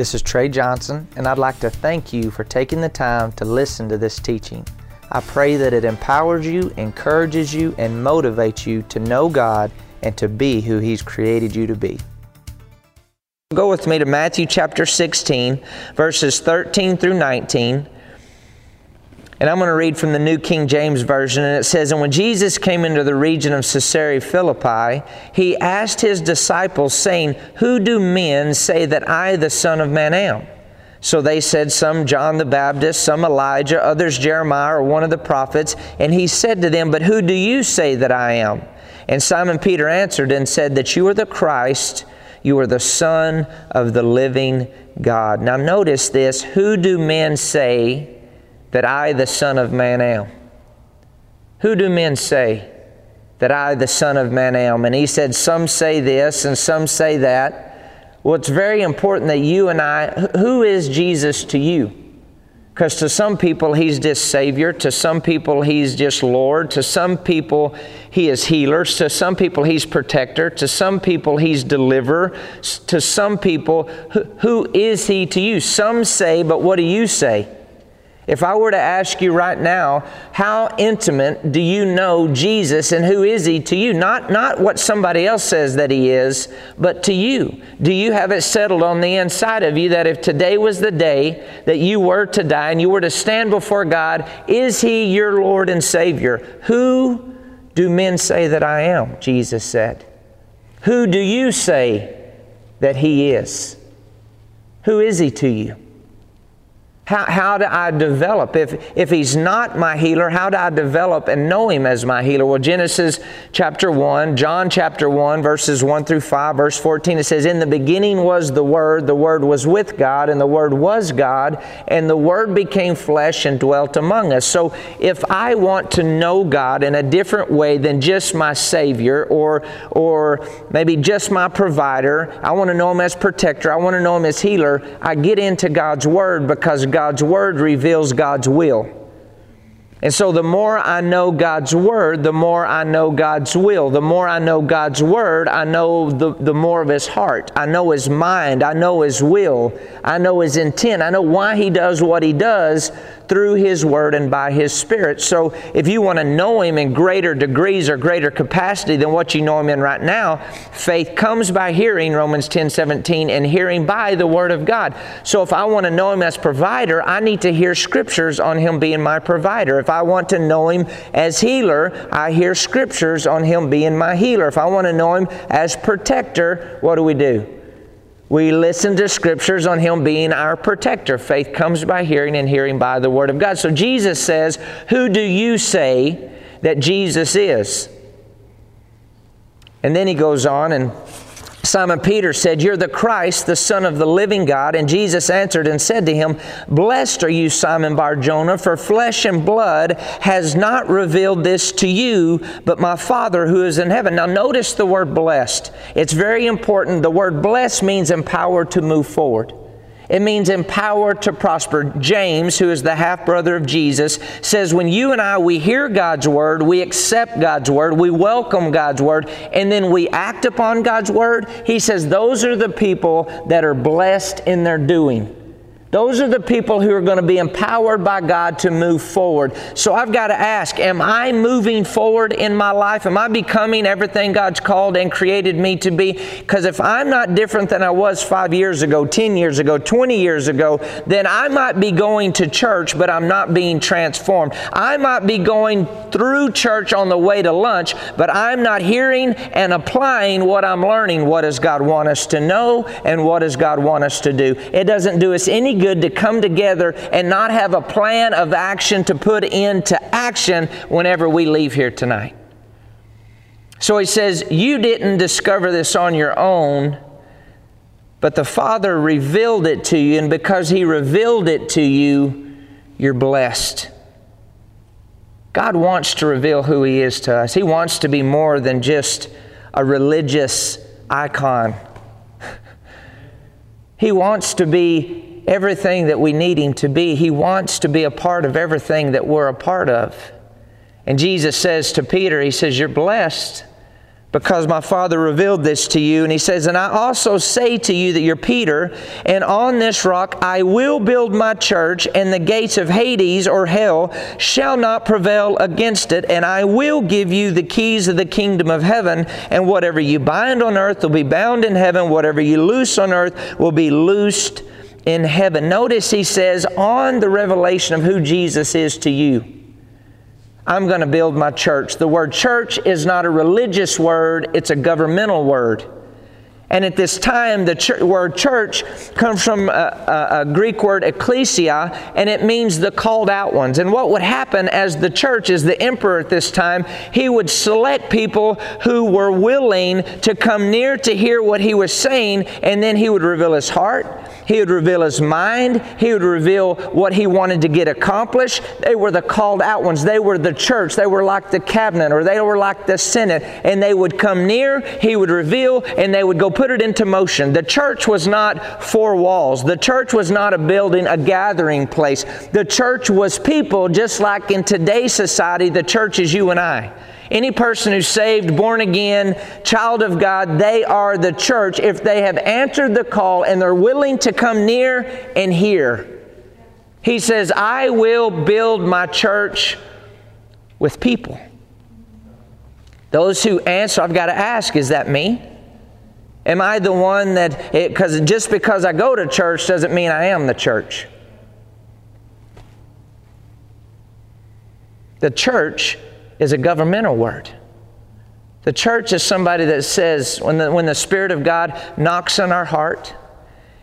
This is Trey Johnson, and I'd like to thank you for taking the time to listen to this teaching. I pray that it empowers you, encourages you, and motivates you to know God and to be who He's created you to be. Go with me to Matthew chapter 16, verses 13 through 19. And I'm going to read from the New King James Version, and it says, And when Jesus came into the region of Caesarea Philippi, he asked his disciples, saying, Who do men say that I, the Son of Man, am? So they said, Some John the Baptist, some Elijah, others Jeremiah or one of the prophets. And he said to them, But who do you say that I am? And Simon Peter answered and said, That you are the Christ, you are the Son of the living God. Now notice this who do men say that I, the Son of Man, am? Who do men say that I, the Son of Man, am? And he said, Some say this and some say that. Well, it's very important that you and I, who is Jesus to you? Because to some people, He's just Savior. To some people, He's just Lord. To some people, He is healer. To some people, He's protector. To some people, He's deliverer. To some people, who is He to you? Some say, but what do you say? If I were to ask you right now, how intimate do you know Jesus and who is He to you? Not, not what somebody else says that He is, but to you. Do you have it settled on the inside of you that if today was the day that you were to die and you were to stand before God, is He your Lord and Savior? Who do men say that I am? Jesus said. Who do you say that He is? Who is He to you? How, how do I develop? If, if He's not my healer, how do I develop and know Him as my healer? Well, Genesis chapter 1, John chapter 1, verses 1 through 5, verse 14, it says, In the beginning was the Word, the Word was with God, and the Word was God, and the Word became flesh and dwelt among us. So if I want to know God in a different way than just my Savior or, or maybe just my provider, I want to know Him as protector, I want to know Him as healer, I get into God's Word because God God's Word reveals God's will. And so, the more I know God's Word, the more I know God's will. The more I know God's Word, I know the, the more of His heart. I know His mind. I know His will. I know His intent. I know why He does what He does through His Word and by His Spirit. So, if you want to know Him in greater degrees or greater capacity than what you know Him in right now, faith comes by hearing, Romans 10 17, and hearing by the Word of God. So, if I want to know Him as provider, I need to hear scriptures on Him being my provider. If I want to know Him as healer, I hear scriptures on Him being my healer. If I want to know Him as protector, what do we do? We listen to scriptures on Him being our protector. Faith comes by hearing, and hearing by the Word of God. So Jesus says, Who do you say that Jesus is? And then he goes on and Simon Peter said, You're the Christ, the Son of the living God. And Jesus answered and said to him, Blessed are you, Simon Bar Jonah, for flesh and blood has not revealed this to you, but my Father who is in heaven. Now, notice the word blessed. It's very important. The word blessed means empowered to move forward. It means empowered to prosper. James, who is the half brother of Jesus, says when you and I, we hear God's word, we accept God's word, we welcome God's word, and then we act upon God's word, he says those are the people that are blessed in their doing. Those are the people who are going to be empowered by God to move forward. So I've got to ask, am I moving forward in my life? Am I becoming everything God's called and created me to be? Because if I'm not different than I was five years ago, 10 years ago, 20 years ago, then I might be going to church, but I'm not being transformed. I might be going through church on the way to lunch, but I'm not hearing and applying what I'm learning. What does God want us to know and what does God want us to do? It doesn't do us any good to come together and not have a plan of action to put into action whenever we leave here tonight. So he says, You didn't discover this on your own, but the Father revealed it to you, and because He revealed it to you, you're blessed. God wants to reveal who He is to us. He wants to be more than just a religious icon. he wants to be everything that we need Him to be. He wants to be a part of everything that we're a part of. And Jesus says to Peter, He says, You're blessed because my Father revealed this to you. And he says, And I also say to you that you're Peter, and on this rock I will build my church, and the gates of Hades or hell shall not prevail against it. And I will give you the keys of the kingdom of heaven. And whatever you bind on earth will be bound in heaven, whatever you loose on earth will be loosed in heaven. Notice he says, On the revelation of who Jesus is to you. I'm going to build my church. The word church is not a religious word, it's a governmental word. And at this time, the ch- word church comes from a, a, a, Greek word ecclesia, and it means the called out ones. And what would happen as the church, is the emperor at this time, he would select people who were willing to come near to hear what he was saying, and then he would reveal his heart. He would reveal his mind. He would reveal what he wanted to get accomplished. They were the called out ones. They were the church. They were like the cabinet or they were like the Senate. And they would come near, he would reveal, and they would go put it into motion. The church was not four walls. The church was not a building, a gathering place. The church was people, just like in today's society, the church is you and I. Any person who's saved, born again, child of God, they are the church if they have answered the call and they're willing to come near and hear. He says, I will build my church with people. Those who answer, I've got to ask, is that me? Am I the one that, because just because I go to church doesn't mean I am the church. The church is a governmental word. The church is somebody that says, when the, when the Spirit of God knocks on our heart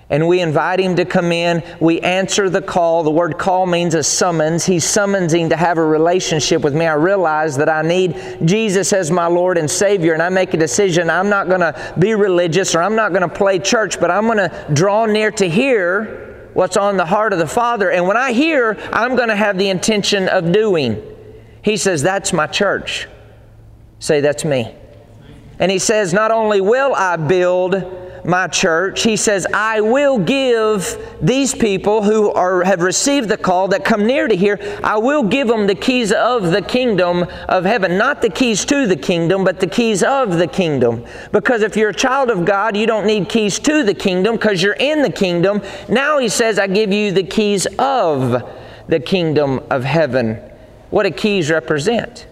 and we invite Him to come in, we answer the call. The word call means a summons. He's summoning to have a relationship with me. I realize that I need Jesus as my Lord and Savior, and I make a decision. I'm not going to be religious or I'm not going to play church, but I'm going to draw near to hear what's on the heart of the Father. And when I hear, I'm going to have the intention of doing. He says, That's my church. Say, That's me. And he says, Not only will I build my church, he says, I will give these people who are, have received the call that come near to hear, I will give them the keys of the kingdom of heaven. Not the keys to the kingdom, but the keys of the kingdom. Because if you're a child of God, you don't need keys to the kingdom because you're in the kingdom. Now he says, I give you the keys of the kingdom of heaven. What do keys represent?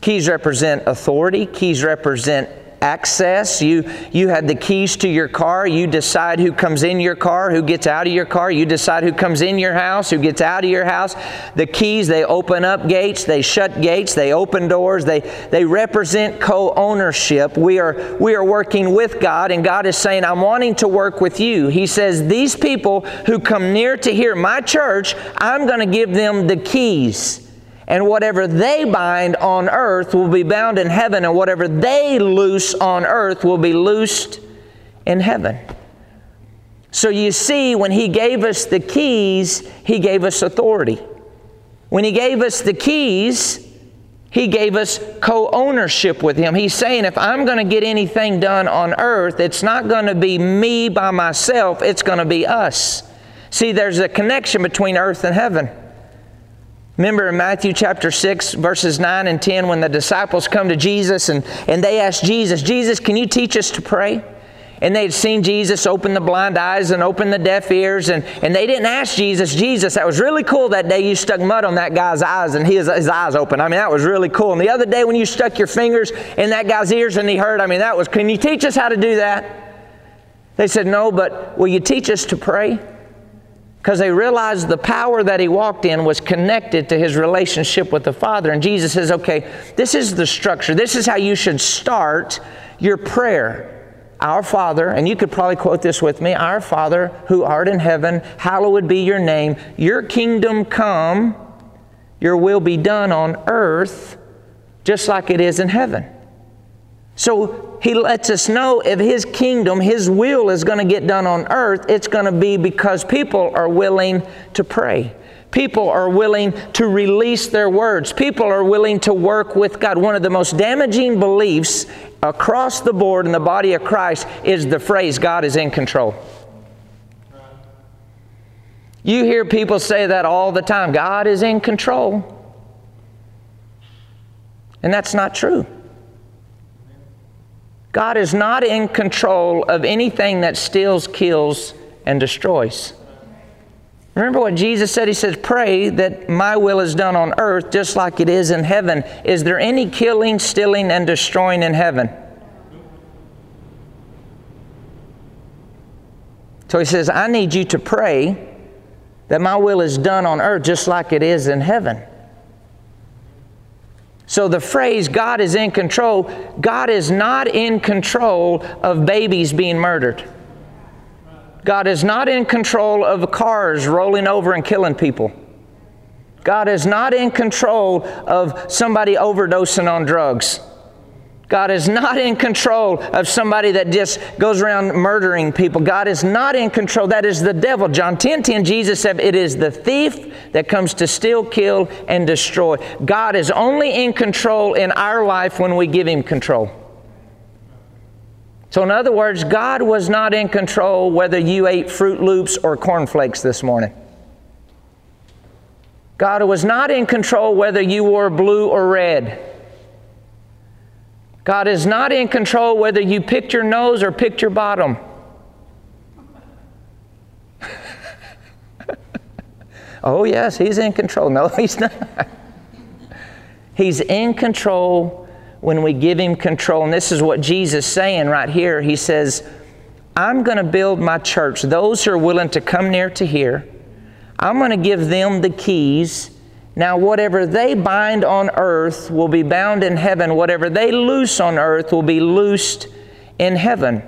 Keys represent authority, keys represent access. You, you had the keys to your car. You decide who comes in your car, who gets out of your car. You decide who comes in your house, who gets out of your house. The keys, they open up gates, they shut gates, they open doors, they, they represent co ownership. We are, we are working with God, and God is saying, I'm wanting to work with you. He says, These people who come near to hear my church, I'm going to give them the keys. And whatever they bind on earth will be bound in heaven, and whatever they loose on earth will be loosed in heaven. So you see, when He gave us the keys, He gave us authority. When He gave us the keys, He gave us co ownership with Him. He's saying, if I'm going to get anything done on earth, it's not going to be me by myself, it's going to be us. See, there's a connection between earth and heaven. Remember in Matthew chapter 6, verses 9 and 10, when the disciples come to Jesus and, and they ask Jesus, Jesus, can you teach us to pray? And they'd seen Jesus open the blind eyes and open the deaf ears, and, and they didn't ask Jesus, Jesus, that was really cool that day you stuck mud on that guy's eyes and his, his eyes open. I mean, that was really cool. And the other day when you stuck your fingers in that guy's ears and he heard, I mean, that was, can you teach us how to do that? They said, No, but will you teach us to pray? Because they realized the power that he walked in was connected to his relationship with the Father. And Jesus says, okay, this is the structure. This is how you should start your prayer. Our Father, and you could probably quote this with me Our Father who art in heaven, hallowed be your name. Your kingdom come, your will be done on earth just like it is in heaven. So he lets us know if his kingdom, his will is going to get done on earth, it's going to be because people are willing to pray. People are willing to release their words. People are willing to work with God. One of the most damaging beliefs across the board in the body of Christ is the phrase, God is in control. You hear people say that all the time God is in control. And that's not true. God is not in control of anything that steals, kills, and destroys. Remember what Jesus said? He says, Pray that my will is done on earth just like it is in heaven. Is there any killing, stealing, and destroying in heaven? So he says, I need you to pray that my will is done on earth just like it is in heaven. So the phrase God is in control, God is not in control of babies being murdered. God is not in control of cars rolling over and killing people. God is not in control of somebody overdosing on drugs. God is not in control of somebody that just goes around murdering people. God is not in control. That is the devil. John 10 10, Jesus said, It is the thief that comes to steal, kill, and destroy. God is only in control in our life when we give Him control. So, in other words, God was not in control whether you ate Froot Loops or cornflakes this morning. God was not in control whether you wore blue or red. God is not in control whether you picked your nose or picked your bottom. oh, yes, He's in control. No, He's not. He's in control when we give Him control. And this is what Jesus is saying right here. He says, I'm going to build my church. Those who are willing to come near to hear, I'm going to give them the keys now, whatever they bind on earth will be bound in heaven. Whatever they loose on earth will be loosed in heaven.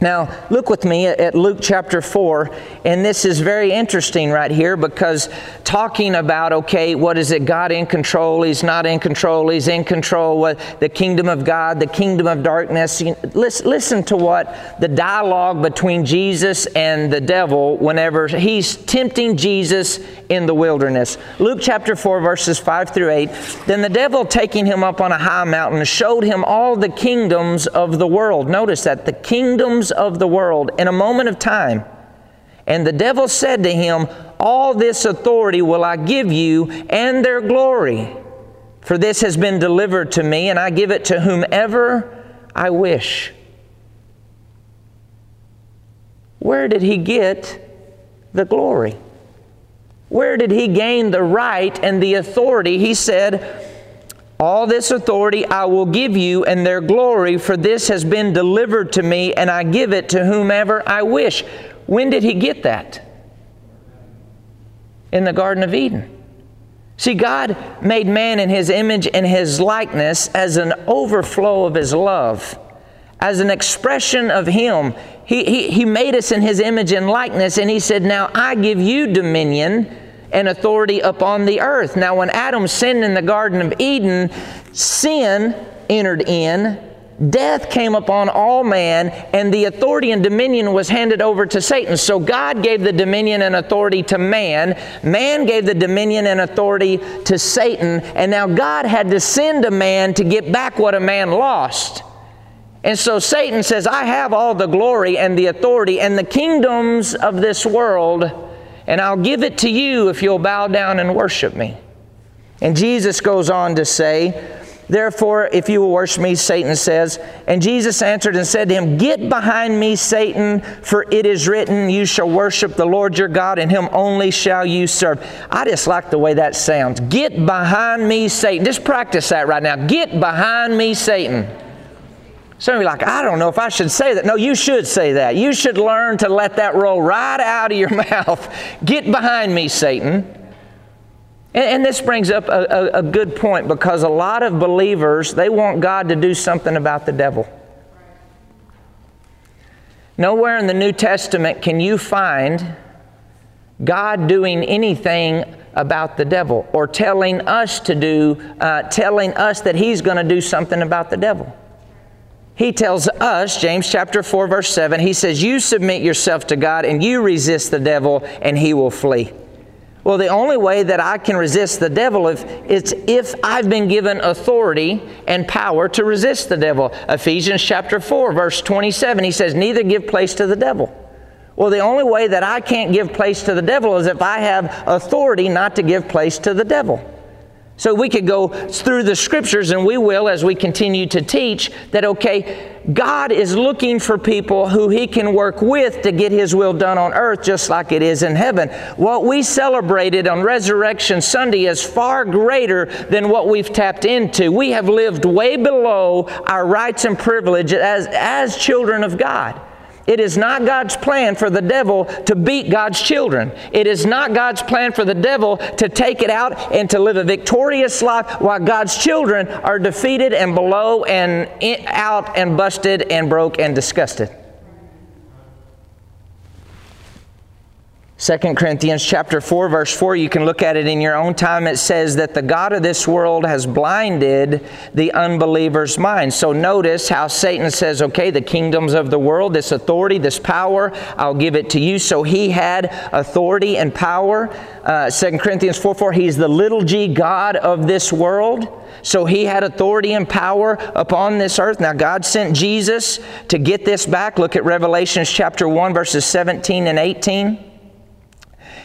Now, look with me at Luke chapter 4, and this is very interesting right here because talking about, okay, what is it? God in control, He's not in control, He's in control, what, the kingdom of God, the kingdom of darkness. Listen, listen to what the dialogue between Jesus and the devil whenever he's tempting Jesus in the wilderness. Luke chapter 4, verses 5 through 8. Then the devil, taking him up on a high mountain, showed him all the kingdoms of the world. Notice that the kingdoms of the world in a moment of time. And the devil said to him, All this authority will I give you and their glory. For this has been delivered to me, and I give it to whomever I wish. Where did he get the glory? Where did he gain the right and the authority? He said, all this authority I will give you and their glory, for this has been delivered to me, and I give it to whomever I wish. When did he get that? In the Garden of Eden. See, God made man in his image and his likeness as an overflow of his love, as an expression of him. He, he, he made us in his image and likeness, and he said, Now I give you dominion and authority upon the earth. Now, when Adam sinned in the Garden of Eden, sin entered in, death came upon all man, and the authority and dominion was handed over to Satan. So God gave the dominion and authority to man, man gave the dominion and authority to Satan, and now God had to send a man to get back what a man lost. And so Satan says, I have all the glory and the authority and the kingdoms of this world and I'll give it to you if you'll bow down and worship me. And Jesus goes on to say, Therefore, if you will worship me, Satan says, and Jesus answered and said to him, Get behind me, Satan, for it is written, You shall worship the Lord your God, and him only shall you serve. I just like the way that sounds. Get behind me, Satan. Just practice that right now. Get behind me, Satan. Some of you are like, I don't know if I should say that. No, you should say that. You should learn to let that roll right out of your mouth. Get behind me, Satan. And, this brings up a, a, a good point because a lot of believers, they want God to do something about the devil. Nowhere in the New Testament can you find God doing anything about the devil or telling us to do, uh, telling us that He's going to do something about the devil. He tells us, James chapter 4, verse 7, he says, You submit yourself to God and you resist the devil and he will flee. Well, the only way that I can resist the devil is it's if I've been given authority and power to resist the devil. Ephesians chapter 4, verse 27, he says, Neither give place to the devil. Well, the only way that I can't give place to the devil is if I have authority not to give place to the devil. So we could go through the scriptures, and we will as we continue to teach that, okay, God is looking for people who He can work with to get His will done on earth just like it is in heaven. What we celebrated on Resurrection Sunday is far greater than what we've tapped into. We have lived way below our rights and privilege as, as children of God. It is not God's plan for the devil to beat God's children. It is not God's plan for the devil to take it out and to live a victorious life while God's children are defeated and below and out and busted and broke and disgusted. 2 Corinthians chapter 4 verse 4 you can look at it in your own time it says that the god of this world has blinded the unbeliever's mind. So notice how Satan says okay the kingdoms of the world this authority this power I'll give it to you. So he had authority and power. Uh, 2 Corinthians 4 4 he's the little g god of this world. So he had authority and power upon this earth. Now God sent Jesus to get this back. Look at Revelations chapter 1 verses 17 and 18.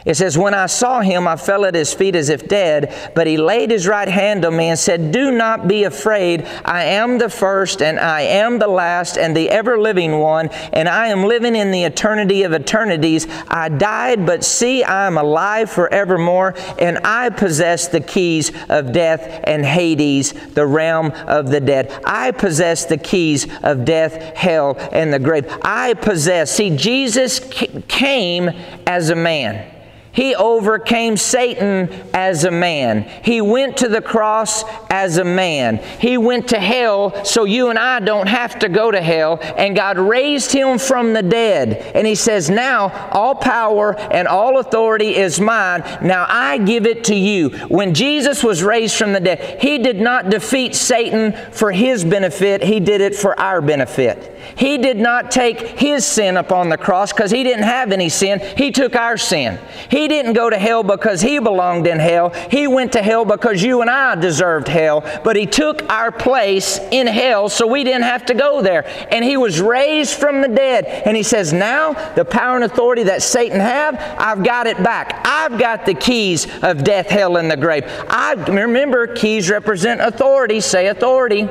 It says, When I saw him, I fell at his feet as if dead, but he laid his right hand on me and said, Do not be afraid. I am the first, and I am the last, and the ever living one, and I am living in the eternity of eternities. I died, but see, I am alive forevermore, and I possess the keys of death and Hades, the realm of the dead. I possess the keys of death, hell, and the grave. I possess. See, Jesus came as a man. He overcame Satan as a man. He went to the cross as a man. He went to hell so you and I don't have to go to hell. And God raised him from the dead. And he says, Now all power and all authority is mine. Now I give it to you. When Jesus was raised from the dead, he did not defeat Satan for his benefit, he did it for our benefit. He did not take his sin upon the cross because he didn't have any sin. He took our sin. He didn't go to hell because he belonged in hell. He went to hell because you and I deserved hell. But he took our place in hell so we didn't have to go there. And he was raised from the dead. And he says, Now the power and authority that Satan have, I've got it back. I've got the keys of death, hell, and the grave. I remember keys represent authority. Say authority.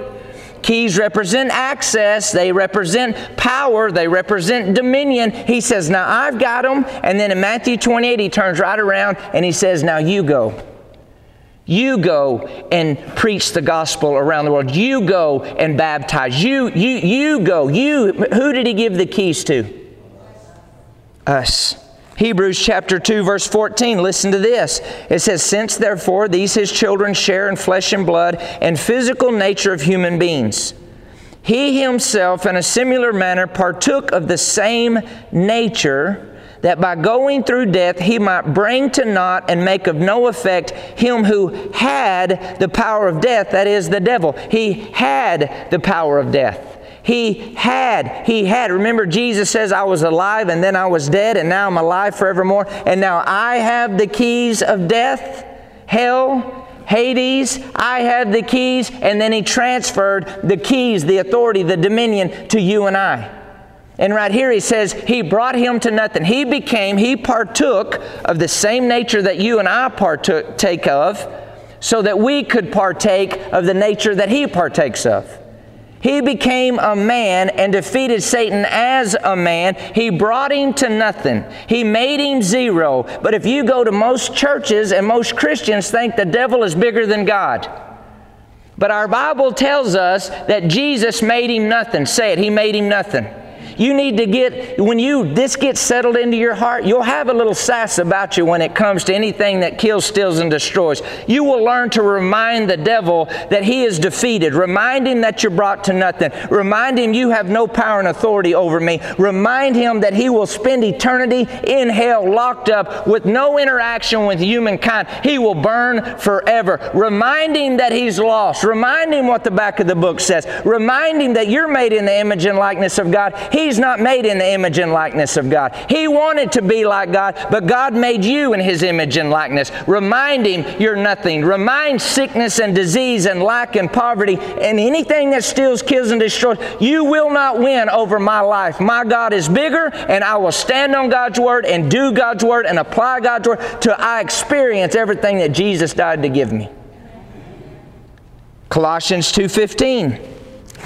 Keys represent access, they represent power, they represent dominion. He says, Now I've got them. And then in Matthew 28, he turns right around and he says, Now you go. You go and preach the gospel around the world. You go and baptize. You, you, you go. You, who did he give the keys to? Us. Hebrews chapter 2 verse 14, listen to this. It says, Since therefore these his children share in flesh and blood and physical nature of human beings, he himself in a similar manner partook of the same nature, that by going through death he might bring to naught and make of no effect him who had the power of death, that is, the devil. He had the power of death. He had, he had. Remember, Jesus says, I was alive and then I was dead and now I'm alive forevermore. And now I have the keys of death, hell, Hades. I have the keys. And then he transferred the keys, the authority, the dominion to you and I. And right here he says, He brought him to nothing. He became, He partook of the same nature that you and I partake of, so that we could partake of the nature that He partakes of. He became a man and defeated Satan as a man. He brought him to nothing. He made him zero. But if you go to most churches and most Christians think the devil is bigger than God. But our Bible tells us that Jesus made him nothing. Say it, he made him nothing. You need to get, when you this gets settled into your heart, you'll have a little sass about you when it comes to anything that kills, steals, and destroys. You will learn to remind the devil that he is defeated. Remind him that you're brought to nothing. Remind him you have no power and authority over me. Remind him that he will spend eternity in hell, locked up with no interaction with humankind. He will burn forever. Remind him that he's lost. Remind him what the back of the book says. Remind him that you're made in the image and likeness of God. He He's not made in the image and likeness of God. He wanted to be like God, but God made you in His image and likeness. Remind Him you're nothing. Remind sickness and disease and lack and poverty and anything that steals, kills, and destroys. You will not win over my life. My God is bigger, and I will stand on God's word and do God's word and apply God's word till I experience everything that Jesus died to give me. Colossians 2:15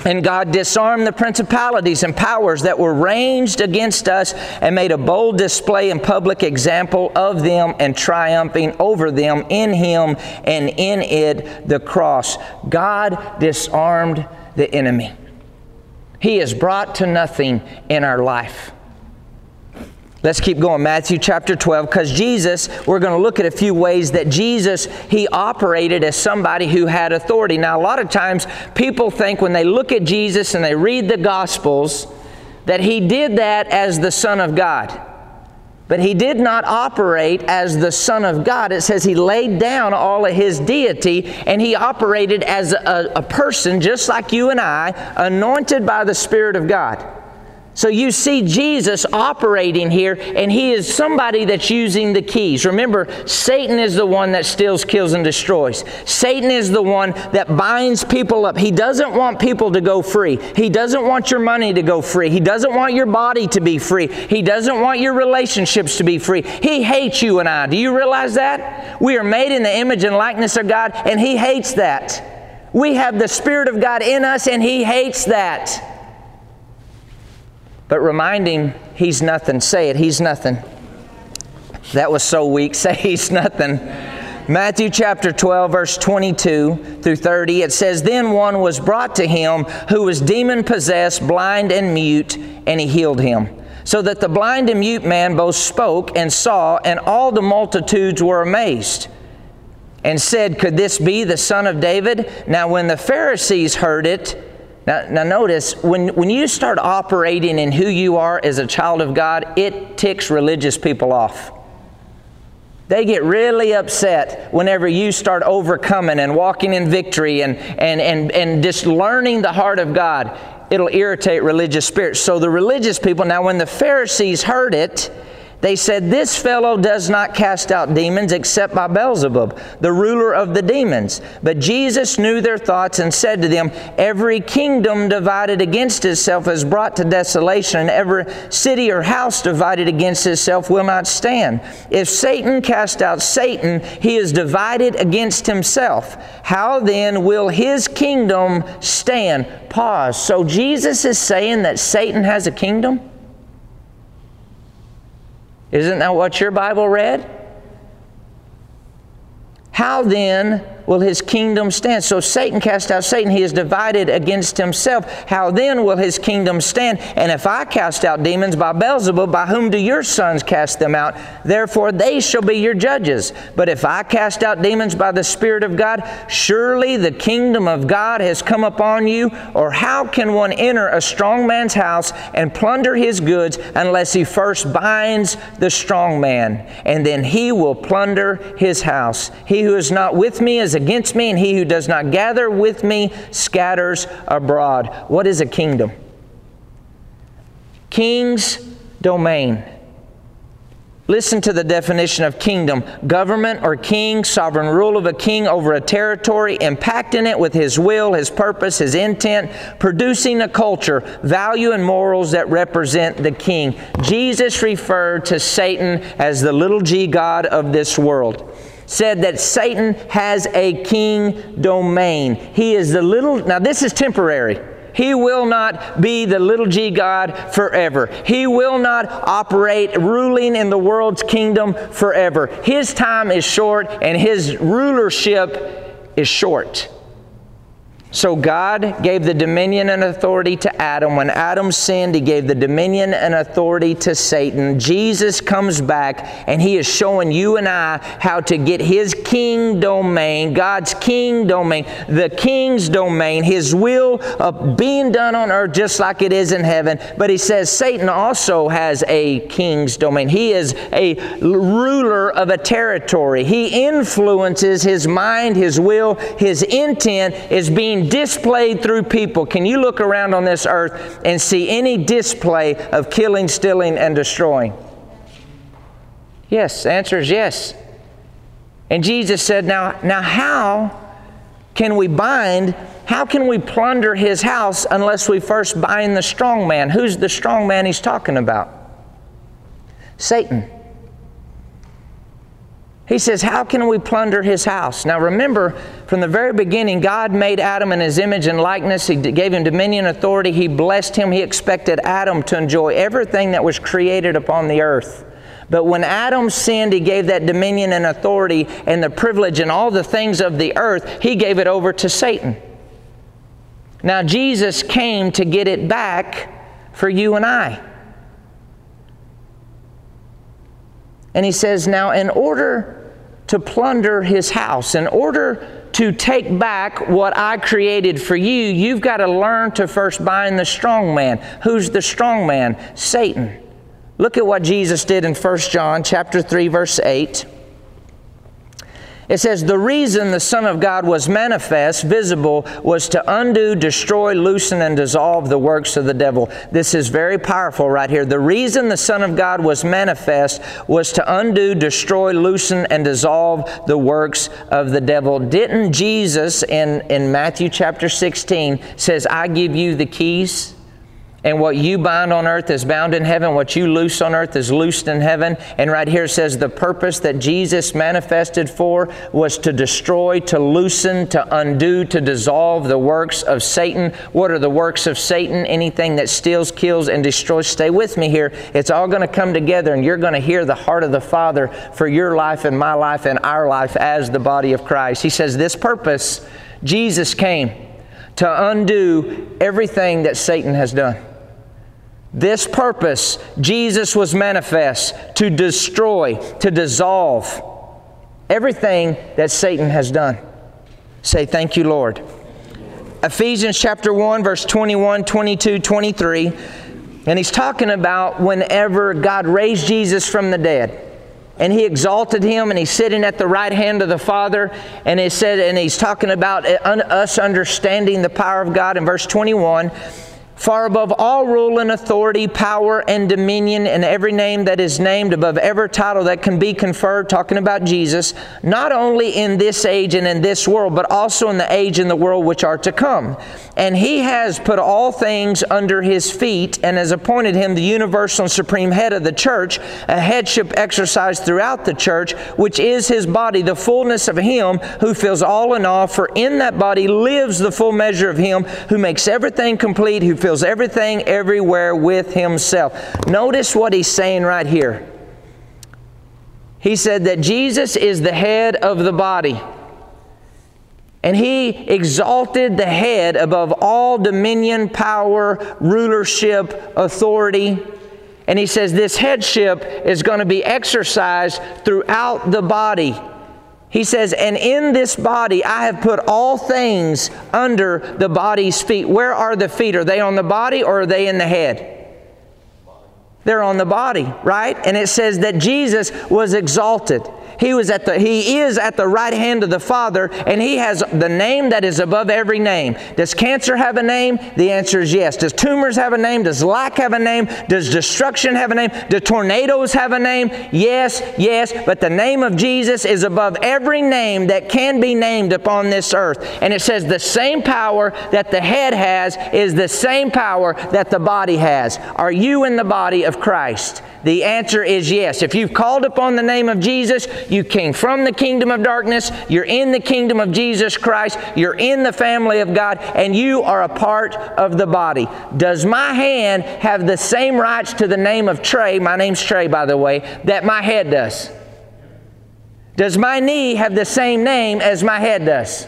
and God disarmed the principalities and powers that were ranged against us and made a bold display and public example of them and triumphing over them in Him and in it the cross. God disarmed the enemy. He is brought to nothing in our life. Let's keep going. Matthew chapter 12, because Jesus, we're going to look at a few ways that Jesus, he operated as somebody who had authority. Now, a lot of times people think when they look at Jesus and they read the Gospels that he did that as the Son of God. But he did not operate as the Son of God. It says he laid down all of his deity and he operated as a, a person just like you and I, anointed by the Spirit of God. So you see Jesus operating here, and he is somebody that's using the keys. Remember, Satan is the one that steals, kills, and destroys. Satan is the one that binds people up. He doesn't want people to go free. He doesn't want your money to go free. He doesn't want your body to be free. He doesn't want your relationships to be free. He hates you and I. Do you realize that? We are made in the image and likeness of God, and he hates that. We have the Spirit of God in us, and he hates that. But remind him he's nothing. Say it, he's nothing. That was so weak. Say he's nothing. Matthew chapter 12, verse 22 through 30, it says, Then one was brought to him who was demon possessed, blind and mute, and he healed him. So that the blind and mute man both spoke and saw, and all the multitudes were amazed and said, Could this be the son of David? Now, when the Pharisees heard it, now, now notice, when, when you start operating in who you are as a child of God, it ticks religious people off. They get really upset whenever you start overcoming and walking in victory and, and, and, and just learning the heart of God. It'll irritate religious spirits. So the religious people, now when the Pharisees heard it, they said, This fellow does not cast out demons except by Beelzebub, the ruler of the demons. But Jesus knew their thoughts and said to them, Every kingdom divided against itself is brought to desolation, and every city or house divided against itself will not stand. If Satan cast out Satan, he is divided against himself. How then will his kingdom stand? Pause. So Jesus is saying that Satan has a kingdom? Isn't that what your Bible read? How then will his kingdom stand? So Satan cast out Satan. He is divided against himself. How then will his kingdom stand? And if I cast out demons by Beelzebub, by whom do your sons cast them out? Therefore they shall be your judges. But if I cast out demons by the Spirit of God, surely the kingdom of God has come upon you. Or how can one enter a strong man's house and plunder his goods unless he first binds the strong man? And then he will plunder his house. He who is not with me is against me, and he who does not gather with me scatters abroad. What is a kingdom? King's domain. Listen to the definition of kingdom government or king, sovereign rule of a king over a territory, impacting it with his will, his purpose, his intent, producing a culture, value, and morals that represent the king. Jesus referred to Satan as the little g God of this world said that Satan has a king domain. He is the little, now this is temporary. He will not be the little g God forever. He will not operate ruling in the world's kingdom forever. His time is short and his rulership is short. So God gave the dominion and authority to Adam. When Adam sinned, he gave the dominion and authority to Satan. Jesus comes back and he is showing you and I how to get his king domain, God's king domain, the king's domain, his will of being done on earth just like it is in heaven. But he says Satan also has a king's domain. He is a ruler of a territory. He influences his mind, his will, his intent is being being displayed through people. Can you look around on this earth and see any display of killing, stealing, and destroying? Yes, the answer is yes. And Jesus said, Now, now how can we bind, how can we plunder his house unless we first bind the strong man? Who's the strong man he's talking about? Satan. He says, How can we plunder his house? Now remember, from the very beginning, God made Adam in his image and likeness. He gave him dominion and authority. He blessed him. He expected Adam to enjoy everything that was created upon the earth. But when Adam sinned, he gave that dominion and authority and the privilege and all the things of the earth, he gave it over to Satan. Now, Jesus came to get it back for you and I. And he says, Now, in order to plunder his house, in order to take back what I created for you, you've got to learn to first bind the strong man. Who's the strong man? Satan. Look at what Jesus did in 1 John chapter 3 verse 8. It says, The reason the Son of God was manifest, visible, was to undo, destroy, loosen, and dissolve the works of the devil. This is very powerful right here. The reason the Son of God was manifest was to undo, destroy, loosen, and dissolve the works of the devil. Didn't Jesus in, in Matthew chapter 16 says, I give you the keys? And what you bind on earth is bound in heaven. What you loose on earth is loosed in heaven. And right here it says the purpose that Jesus manifested for was to destroy, to loosen, to undo, to dissolve the works of Satan. What are the works of Satan? Anything that steals, kills, and destroys. Stay with me here. It's all going to come together, and you're going to hear the heart of the Father for your life and my life and our life as the body of Christ. He says, This purpose, Jesus came to undo everything that Satan has done. This purpose, Jesus was manifest to destroy, to dissolve everything that Satan has done. Say, Thank you, Lord. Ephesians chapter 1, verse 21, 22, 23. And he's talking about whenever God raised Jesus from the dead. And he exalted him, and he's sitting at the right hand of the Father. And he said, and he's talking about uh, us understanding the power of God in verse 21 far above all rule and authority, power and dominion, and every name that is named, above every title that can be conferred, talking about Jesus, not only in this age and in this world, but also in the age and the world which are to come. And he has put all things under his feet and has appointed him the universal and supreme head of the church, a headship exercised throughout the church, which is his body, the fullness of him who fills all in all. For in that body lives the full measure of him who makes everything complete, who fills everything everywhere with himself. Notice what he's saying right here. He said that Jesus is the head of the body. And he exalted the head above all dominion, power, rulership, authority. And he says this headship is going to be exercised throughout the body. He says, And in this body I have put all things under the body's feet. Where are the feet? Are they on the body or are they in the head? They're on the body, right? And it says that Jesus was exalted. He was at the he is at the right hand of the Father and he has the name that is above every name. Does cancer have a name? The answer is yes. Does tumors have a name? Does lack have a name? Does destruction have a name? Do tornadoes have a name? Yes, yes, but the name of Jesus is above every name that can be named upon this earth. And it says the same power that the head has is the same power that the body has. Are you in the body of Christ? The answer is yes. If you've called upon the name of Jesus, you came from the kingdom of darkness, you're in the kingdom of Jesus Christ, you're in the family of God, and you are a part of the body. Does my hand have the same rights to the name of Trey, my name's Trey, by the way, that my head does? Does my knee have the same name as my head does?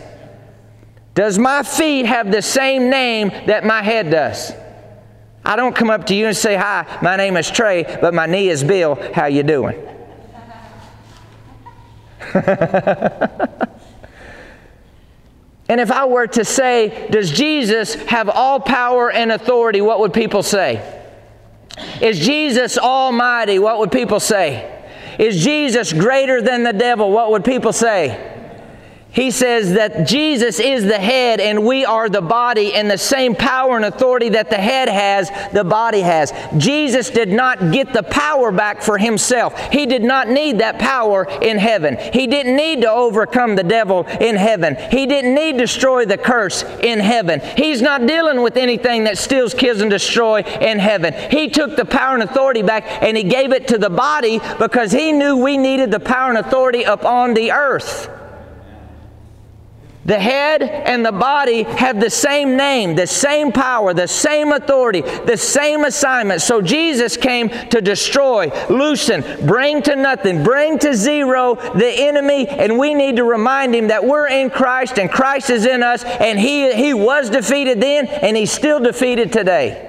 Does my feet have the same name that my head does? I don't come up to you and say, "Hi, my name is Trey, but my knee is Bill. How you doing?" and if I were to say, "Does Jesus have all power and authority?" what would people say? Is Jesus almighty? What would people say? Is Jesus greater than the devil? What would people say? He says that Jesus is the head and we are the body, and the same power and authority that the head has, the body has. Jesus did not get the power back for himself. He did not need that power in heaven. He didn't need to overcome the devil in heaven. He didn't need to destroy the curse in heaven. He's not dealing with anything that steals, kills, and destroy in heaven. He took the power and authority back and he gave it to the body because he knew we needed the power and authority upon the earth. The head and the body have the same name, the same power, the same authority, the same assignment. So Jesus came to destroy, loosen, bring to nothing, bring to zero the enemy, and we need to remind him that we're in Christ and Christ is in us, and he, he was defeated then and he's still defeated today.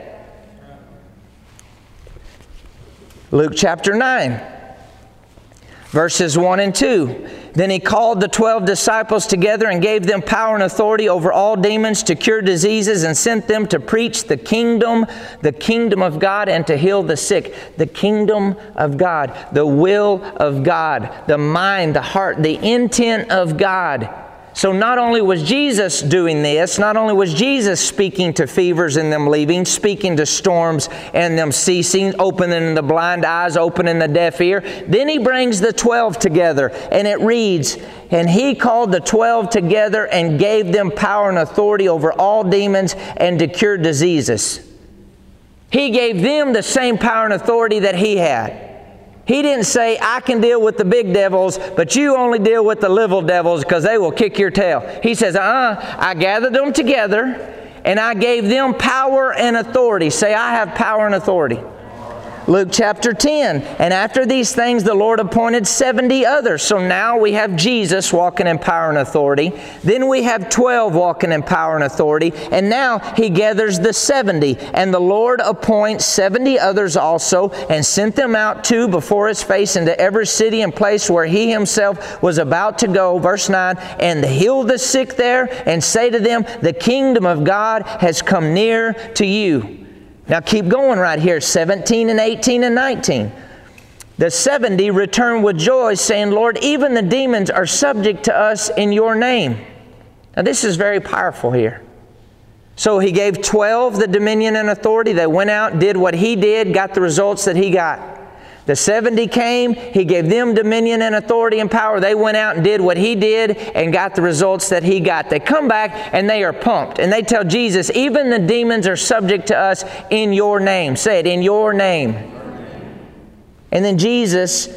Luke chapter 9, verses 1 and 2. Then he called the twelve disciples together and gave them power and authority over all demons to cure diseases and sent them to preach the kingdom, the kingdom of God, and to heal the sick. The kingdom of God, the will of God, the mind, the heart, the intent of God. So not only was Jesus doing this, not only was Jesus speaking to fevers and them leaving, speaking to storms and them ceasing, opening the blind eyes, opening the deaf ear, then he brings the 12 together and it reads, and he called the 12 together and gave them power and authority over all demons and to cure diseases. He gave them the same power and authority that he had. He didn't say, I can deal with the big devils, but you only deal with the little devils because they will kick your tail. He says, uh uh I gathered them together and I gave them power and authority. Say, I have power and authority. Luke chapter 10. And after these things, the Lord appointed 70 others. So now we have Jesus walking in power and authority. Then we have 12 walking in power and authority. And now he gathers the 70. And the Lord appoints 70 others also and sent them out too before his face into every city and place where he himself was about to go. Verse 9. And heal the sick there and say to them, The kingdom of God has come near to you. Now keep going right here 17 and 18 and 19. The 70 returned with joy, saying, Lord, even the demons are subject to us in your name. Now, this is very powerful here. So he gave 12 the dominion and authority. They went out, did what he did, got the results that he got. The 70 came, he gave them dominion and authority and power. They went out and did what he did and got the results that he got. They come back and they are pumped and they tell Jesus, even the demons are subject to us in your name. Say it, in your name. And then Jesus,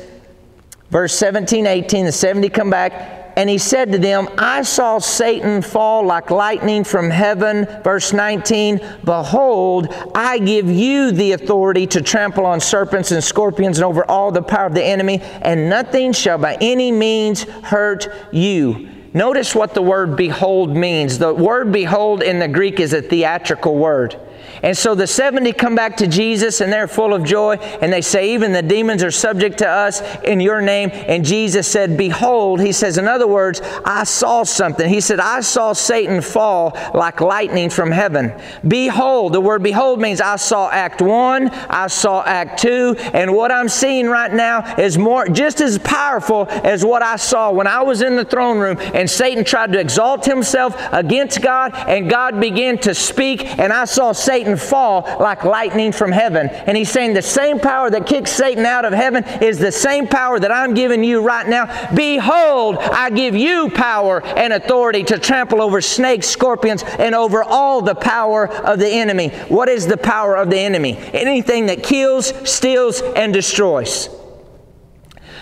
verse 17, 18, the 70 come back and he said to them, I saw Satan fall like lightning from heaven. Verse 19, Behold, I give you the authority to trample on serpents and scorpions and over all the power of the enemy, and nothing shall by any means hurt you. Notice what the word behold means. The word behold in the Greek is a theatrical word. And so the 70 come back to Jesus and they're full of joy and they say, Even the demons are subject to us in your name. And Jesus said, Behold, he says, in other words, I saw something. He said, I saw Satan fall like lightning from heaven. Behold, the word behold means I saw Act 1, I saw Act 2, and what I'm seeing right now is more just as powerful as what I saw when I was in the throne room and Satan tried to exalt himself against God and God began to speak and I saw Satan Fall like lightning from heaven. And he's saying the same power that kicks Satan out of heaven is the same power that I'm giving you right now. Behold, I give you power and authority to trample over snakes, scorpions, and over all the power of the enemy. What is the power of the enemy? Anything that kills, steals, and destroys.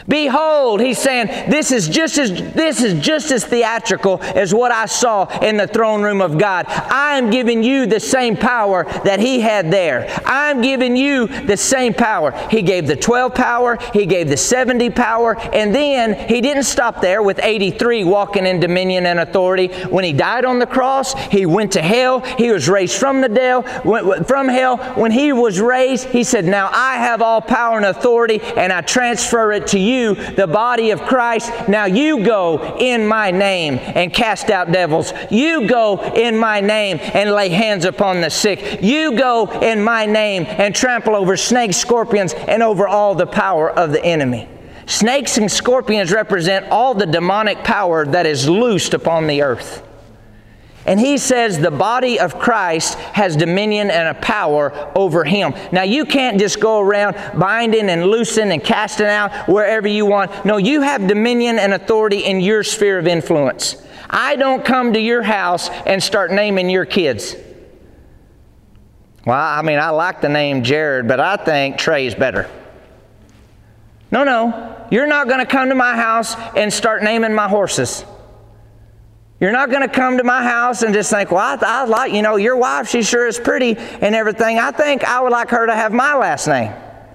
Behold, he's saying, this is just as this is just as theatrical as what I saw in the throne room of God. I am giving you the same power that he had there. I'm giving you the same power. He gave the 12 power, he gave the 70 power, and then he didn't stop there with 83 walking in dominion and authority. When he died on the cross, he went to hell. He was raised from the hell, from hell. When he was raised, he said, "Now I have all power and authority, and I transfer it to you." You, the body of Christ. Now you go in my name and cast out devils. You go in my name and lay hands upon the sick. You go in my name and trample over snakes, scorpions, and over all the power of the enemy. Snakes and scorpions represent all the demonic power that is loosed upon the earth. And he says the body of Christ has dominion and a power over him. Now, you can't just go around binding and loosing and casting out wherever you want. No, you have dominion and authority in your sphere of influence. I don't come to your house and start naming your kids. Well, I mean, I like the name Jared, but I think Trey's better. No, no. You're not going to come to my house and start naming my horses. You're not going to come to my house and just think, well, I, I like, you know, your wife, she sure is pretty and everything. I think I would like her to have my last name.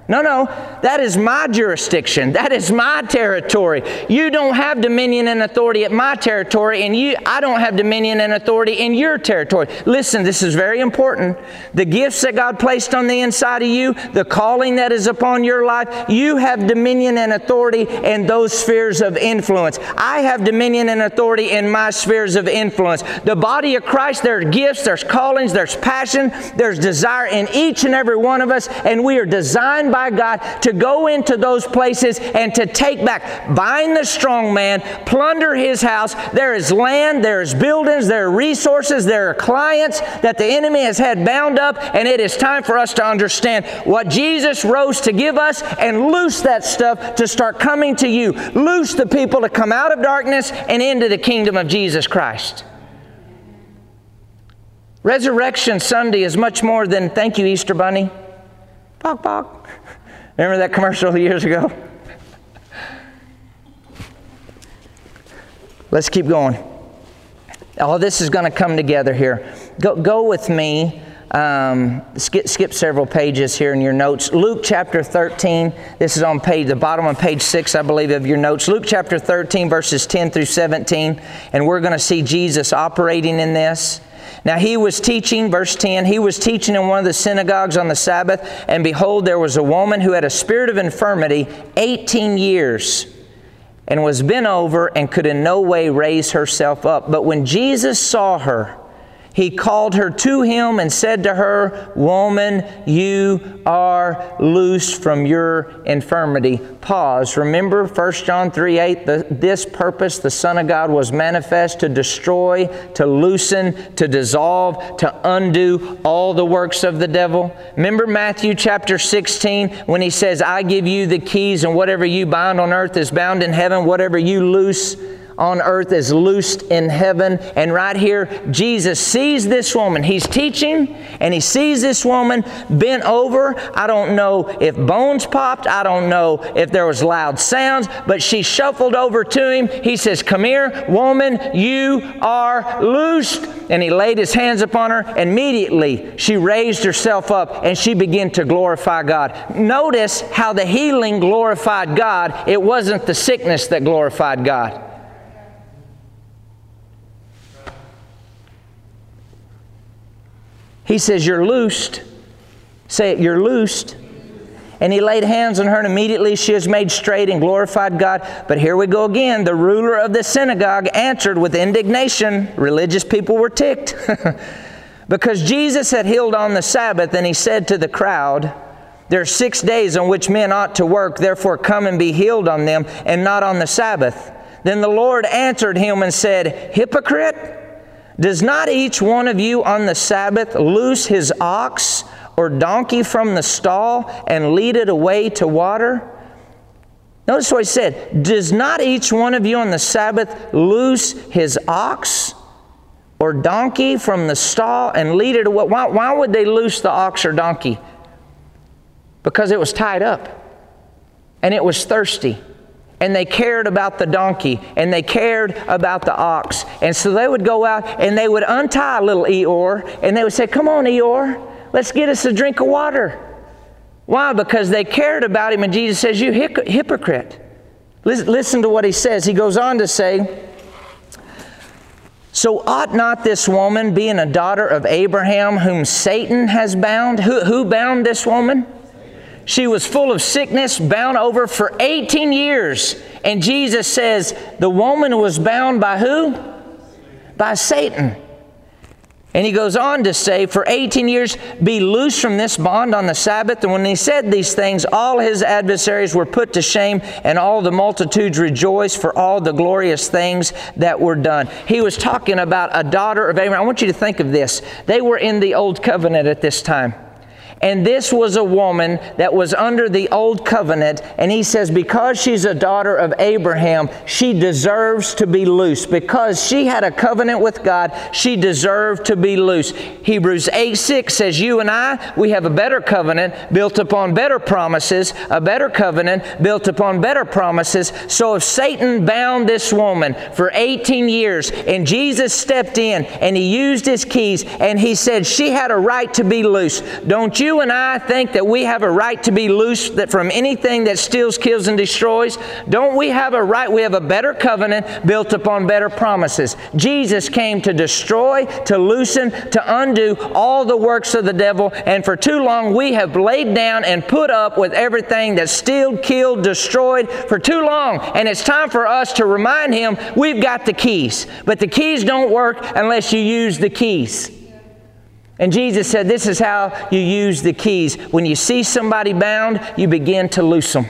No, no, that is my jurisdiction. That is my territory. You don't have dominion and authority at my territory, and you, I don't have dominion and authority in your territory. Listen, this is very important. The gifts that God placed on the inside of you, the calling that is upon your life, you have dominion and authority in those spheres of influence. I have dominion and authority in my spheres of influence. The body of Christ, there are gifts, there's callings, there's passion, there's desire in each and every one of us, and we are designed by God to go into those places and to take back, bind the strong man, plunder his house. There is land, there is buildings, there are resources, there are clients that the enemy has had bound up, and it is time for us to understand what Jesus rose to give us and loose that stuff to start coming to you. Loose the people to come out of darkness and into the kingdom of Jesus Christ. Resurrection Sunday is much more than thank you, Easter Bunny. Bok, bok. Remember that commercial years ago? Let's keep going. All this is going to come together here. Go, go with me. Um, skip, skip several pages here in your notes. Luke chapter 13. This is on page the bottom of page six, I believe, of your notes. Luke chapter 13, verses 10 through 17, and we're going to see Jesus operating in this. Now he was teaching, verse 10, he was teaching in one of the synagogues on the Sabbath, and behold, there was a woman who had a spirit of infirmity 18 years and was bent over and could in no way raise herself up. But when Jesus saw her, he called her to him and said to her, Woman, you are loosed from your infirmity. Pause. Remember 1 John 3 8, the, this purpose, the Son of God, was manifest to destroy, to loosen, to dissolve, to undo all the works of the devil. Remember Matthew chapter 16 when he says, I give you the keys, and whatever you bind on earth is bound in heaven, whatever you loose on earth is loosed in heaven. And right here, Jesus sees this woman. He's teaching, and he sees this woman bent over. I don't know if bones popped. I don't know if there was loud sounds, but she shuffled over to him. He says, Come here, woman, you are loosed. And he laid his hands upon her. Immediately, she raised herself up and she began to glorify God. Notice how the healing glorified God. It wasn't the sickness that glorified God. He says, You're loosed. Say it, You're loosed. And he laid hands on her, and immediately she was made straight and glorified God. But here we go again. The ruler of the synagogue answered with indignation. Religious people were ticked. because Jesus had healed on the Sabbath, and he said to the crowd, There are six days on which men ought to work, therefore come and be healed on them, and not on the Sabbath. Then the Lord answered him and said, Hypocrite! Does not each one of you on the Sabbath loose his ox or donkey from the stall and lead it away to water? Notice what he said. Does not each one of you on the Sabbath loose his ox or donkey from the stall and lead it away? Why, why would they loose the ox or donkey? Because it was tied up and it was thirsty and they cared about the donkey and they cared about the ox. And so they would go out and they would untie little Eeyore and they would say, Come on, Eeyore, let's get us a drink of water. Why? Because they cared about him, and Jesus says, You hypocrite. Listen to what he says. He goes on to say, so ought not this woman, being a daughter of Abraham, whom Satan has bound? Who, who bound this woman? She was full of sickness, bound over for 18 years. And Jesus says, the woman was bound by who? By Satan. And he goes on to say, For 18 years, be loose from this bond on the Sabbath. And when he said these things, all his adversaries were put to shame, and all the multitudes rejoiced for all the glorious things that were done. He was talking about a daughter of Abraham. I want you to think of this. They were in the old covenant at this time. And this was a woman that was under the old covenant. And he says, because she's a daughter of Abraham, she deserves to be loose. Because she had a covenant with God, she deserved to be loose. Hebrews 8 6 says, You and I, we have a better covenant built upon better promises, a better covenant built upon better promises. So if Satan bound this woman for 18 years and Jesus stepped in and he used his keys and he said, She had a right to be loose, don't you? You and I think that we have a right to be loose from anything that steals, kills, and destroys? Don't we have a right? We have a better covenant built upon better promises. Jesus came to destroy, to loosen, to undo all the works of the devil, and for too long we have laid down and put up with everything that stealed, killed, destroyed for too long. And it's time for us to remind him we've got the keys. But the keys don't work unless you use the keys. And Jesus said, This is how you use the keys. When you see somebody bound, you begin to loose them.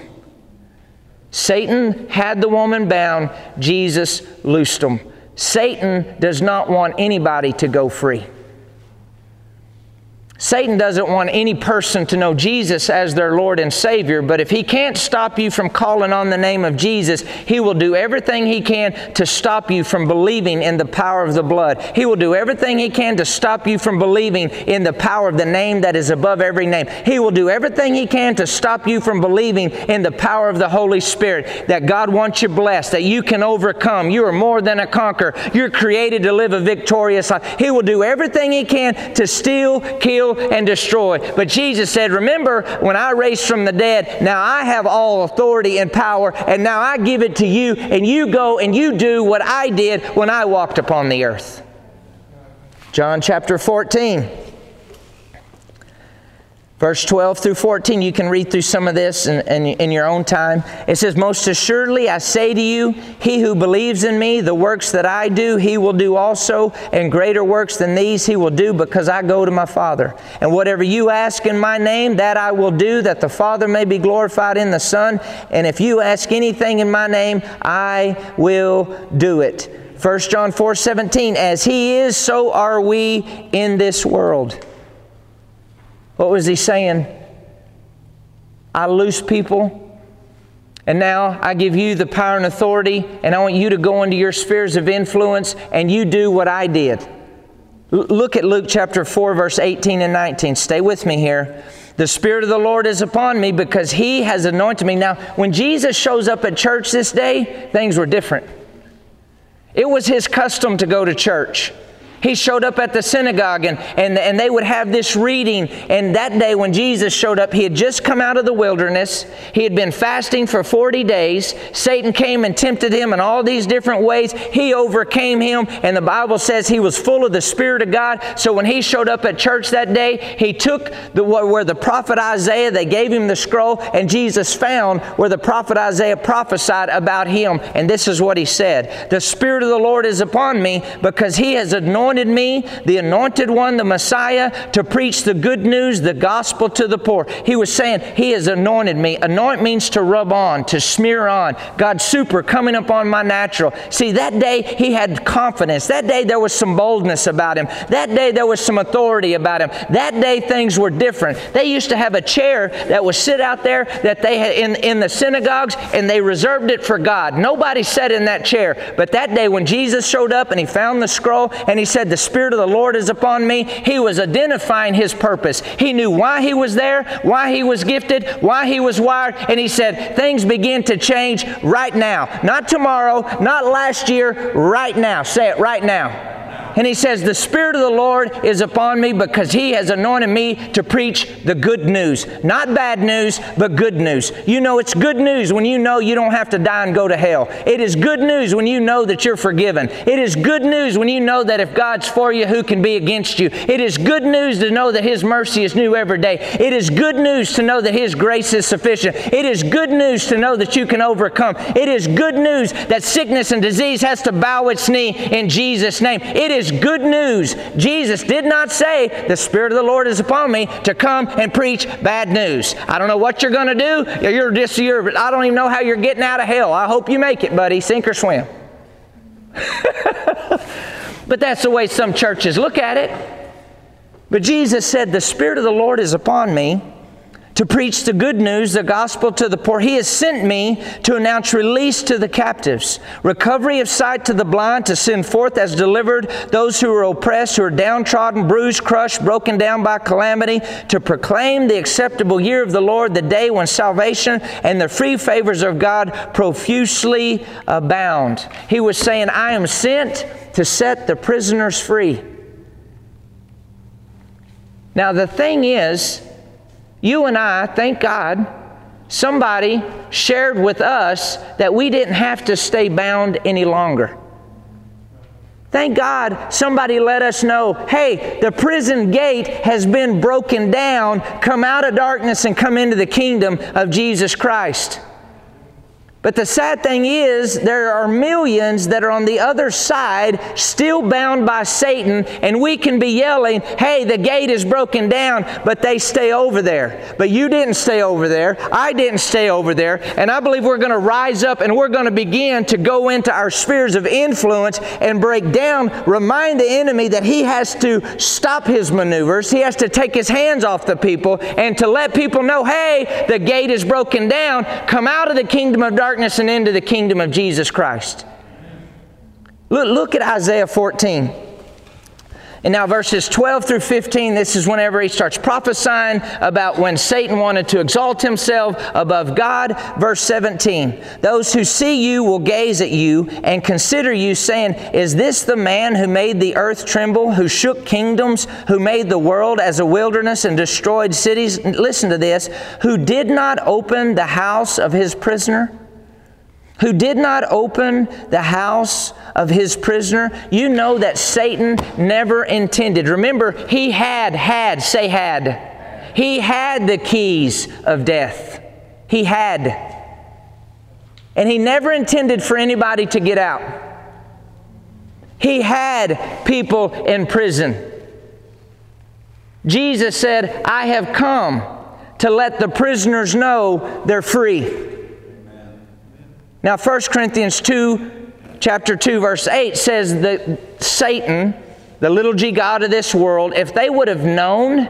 Satan had the woman bound, Jesus loosed them. Satan does not want anybody to go free. Satan doesn't want any person to know Jesus as their Lord and Savior, but if he can't stop you from calling on the name of Jesus, he will do everything he can to stop you from believing in the power of the blood. He will do everything he can to stop you from believing in the power of the name that is above every name. He will do everything he can to stop you from believing in the power of the Holy Spirit, that God wants you blessed, that you can overcome. You are more than a conqueror. You're created to live a victorious life. He will do everything he can to steal, kill, kill and destroy. But Jesus said, Remember when I raised from the dead, now I have all authority and power, and now I give it to you, and you go and you do what I did when I walked upon the earth. John chapter 14. Verse 12 through 14, you can read through some of this in, in, in, your own time. It says, Most assuredly I say to you, he who believes in me, the works that I do, he will do also, and greater works than these he will do, because I go to my Father. And whatever you ask in my name, that I will do, that the Father may be glorified in the Son. And if you ask anything in my name, I will do it. 1 John 4 17, As he is, so are we in this world. What was he saying? I loose people, and now I give you the power and authority, and I want you to go into your spheres of influence, and you do what I did. L- look at Luke chapter 4, verse 18 and 19. Stay with me here. The Spirit of the Lord is upon me because He has anointed me. Now, when Jesus shows up at church this day, things were different. It was His custom to go to church. He showed up at the synagogue and, and, and they would have this reading. And that day when Jesus showed up, he had just come out of the wilderness. He had been fasting for 40 days. Satan came and tempted him in all these different ways. He overcame him. And the Bible says he was full of the Spirit of God. So when he showed up at church that day, he took the, where the prophet Isaiah, they gave him the scroll, and Jesus found where the prophet Isaiah prophesied about him. And this is what he said The Spirit of the Lord is upon me because he has anointed anointed me, the anointed one, the Messiah, to preach the good news, the gospel to the poor. He was saying, He has anointed me. Anoint means to rub on, to smear on. God's super coming upon my natural. See, that day he had confidence. That day there was some boldness about him. That day there was some authority about him. That day things were different. They used to have a chair that would sit out there that they had in, in the synagogues and they reserved it for God. Nobody sat in that chair. But that day when Jesus showed up and he found the scroll and he said, said, The Spirit of the Lord is upon me, he was identifying his purpose. He knew why he was there, why he was gifted, why he was wired, and he said, Things begin to change right now. Not tomorrow, not last year, right now. Say it right now. And he says, The Spirit of the Lord is upon me because he has anointed me to preach the good news. Not bad news, but good news. You know, it's good news when you know you don't have to die and go to hell. It is good news when you know that you're forgiven. It is good news when you know that if God's for you, who can be against you? It is good news to know that his mercy is new every day. It is good news to know that his grace is sufficient. It is good news to know that you can overcome. It is good news that sickness and disease has to bow its knee in Jesus' name. It is is good news. Jesus did not say, The Spirit of the Lord is upon me to come and preach bad news. I don't know what you're going to do. You're just, you're, I don't even know how you're getting out of hell. I hope you make it, buddy. Sink or swim. but that's the way some churches look at it. But Jesus said, The Spirit of the Lord is upon me to preach the good news, the gospel to the poor. He has sent me to announce release to the captives, recovery of sight to the blind, to send forth as delivered those who are oppressed, who are downtrodden, bruised, crushed, broken down by calamity, to proclaim the acceptable year of the Lord, the day when salvation and the free favors of God profusely abound. He was saying, I am sent to set the prisoners free. Now, the thing is, you and I, thank God, somebody shared with us that we didn't have to stay bound any longer. Thank God somebody let us know hey, the prison gate has been broken down. Come out of darkness and come into the kingdom of Jesus Christ. But the sad thing is, there are millions that are on the other side, still bound by Satan, and we can be yelling, hey, the gate is broken down, but they stay over there. But you didn't stay over there. I didn't stay over there. And I believe we're going to rise up and we're going to begin to go into our spheres of influence and break down, remind the enemy that he has to stop his maneuvers, he has to take his hands off the people, and to let people know, hey, the gate is broken down. Come out of the kingdom of darkness darkness and into the kingdom of Jesus Christ. Look, look at Isaiah 14. And now, verses 12 through 15, this is whenever he starts prophesying about when Satan wanted to exalt himself above God. Verse 17 Those who see you will gaze at you and consider you, saying, Is this the man who made the earth tremble, who shook kingdoms, who made the world as a wilderness and destroyed cities? Listen to this who did not open the house of his prisoner? Who did not open the house of his prisoner, you know that Satan never intended. Remember, he had, had, say had. He had the keys of death. He had. And he never intended for anybody to get out. He had people in prison. Jesus said, I have come to let the prisoners know they're free. Now 1 Corinthians 2, chapter 2, verse 8 says that Satan, the little g God of this world, if they would have known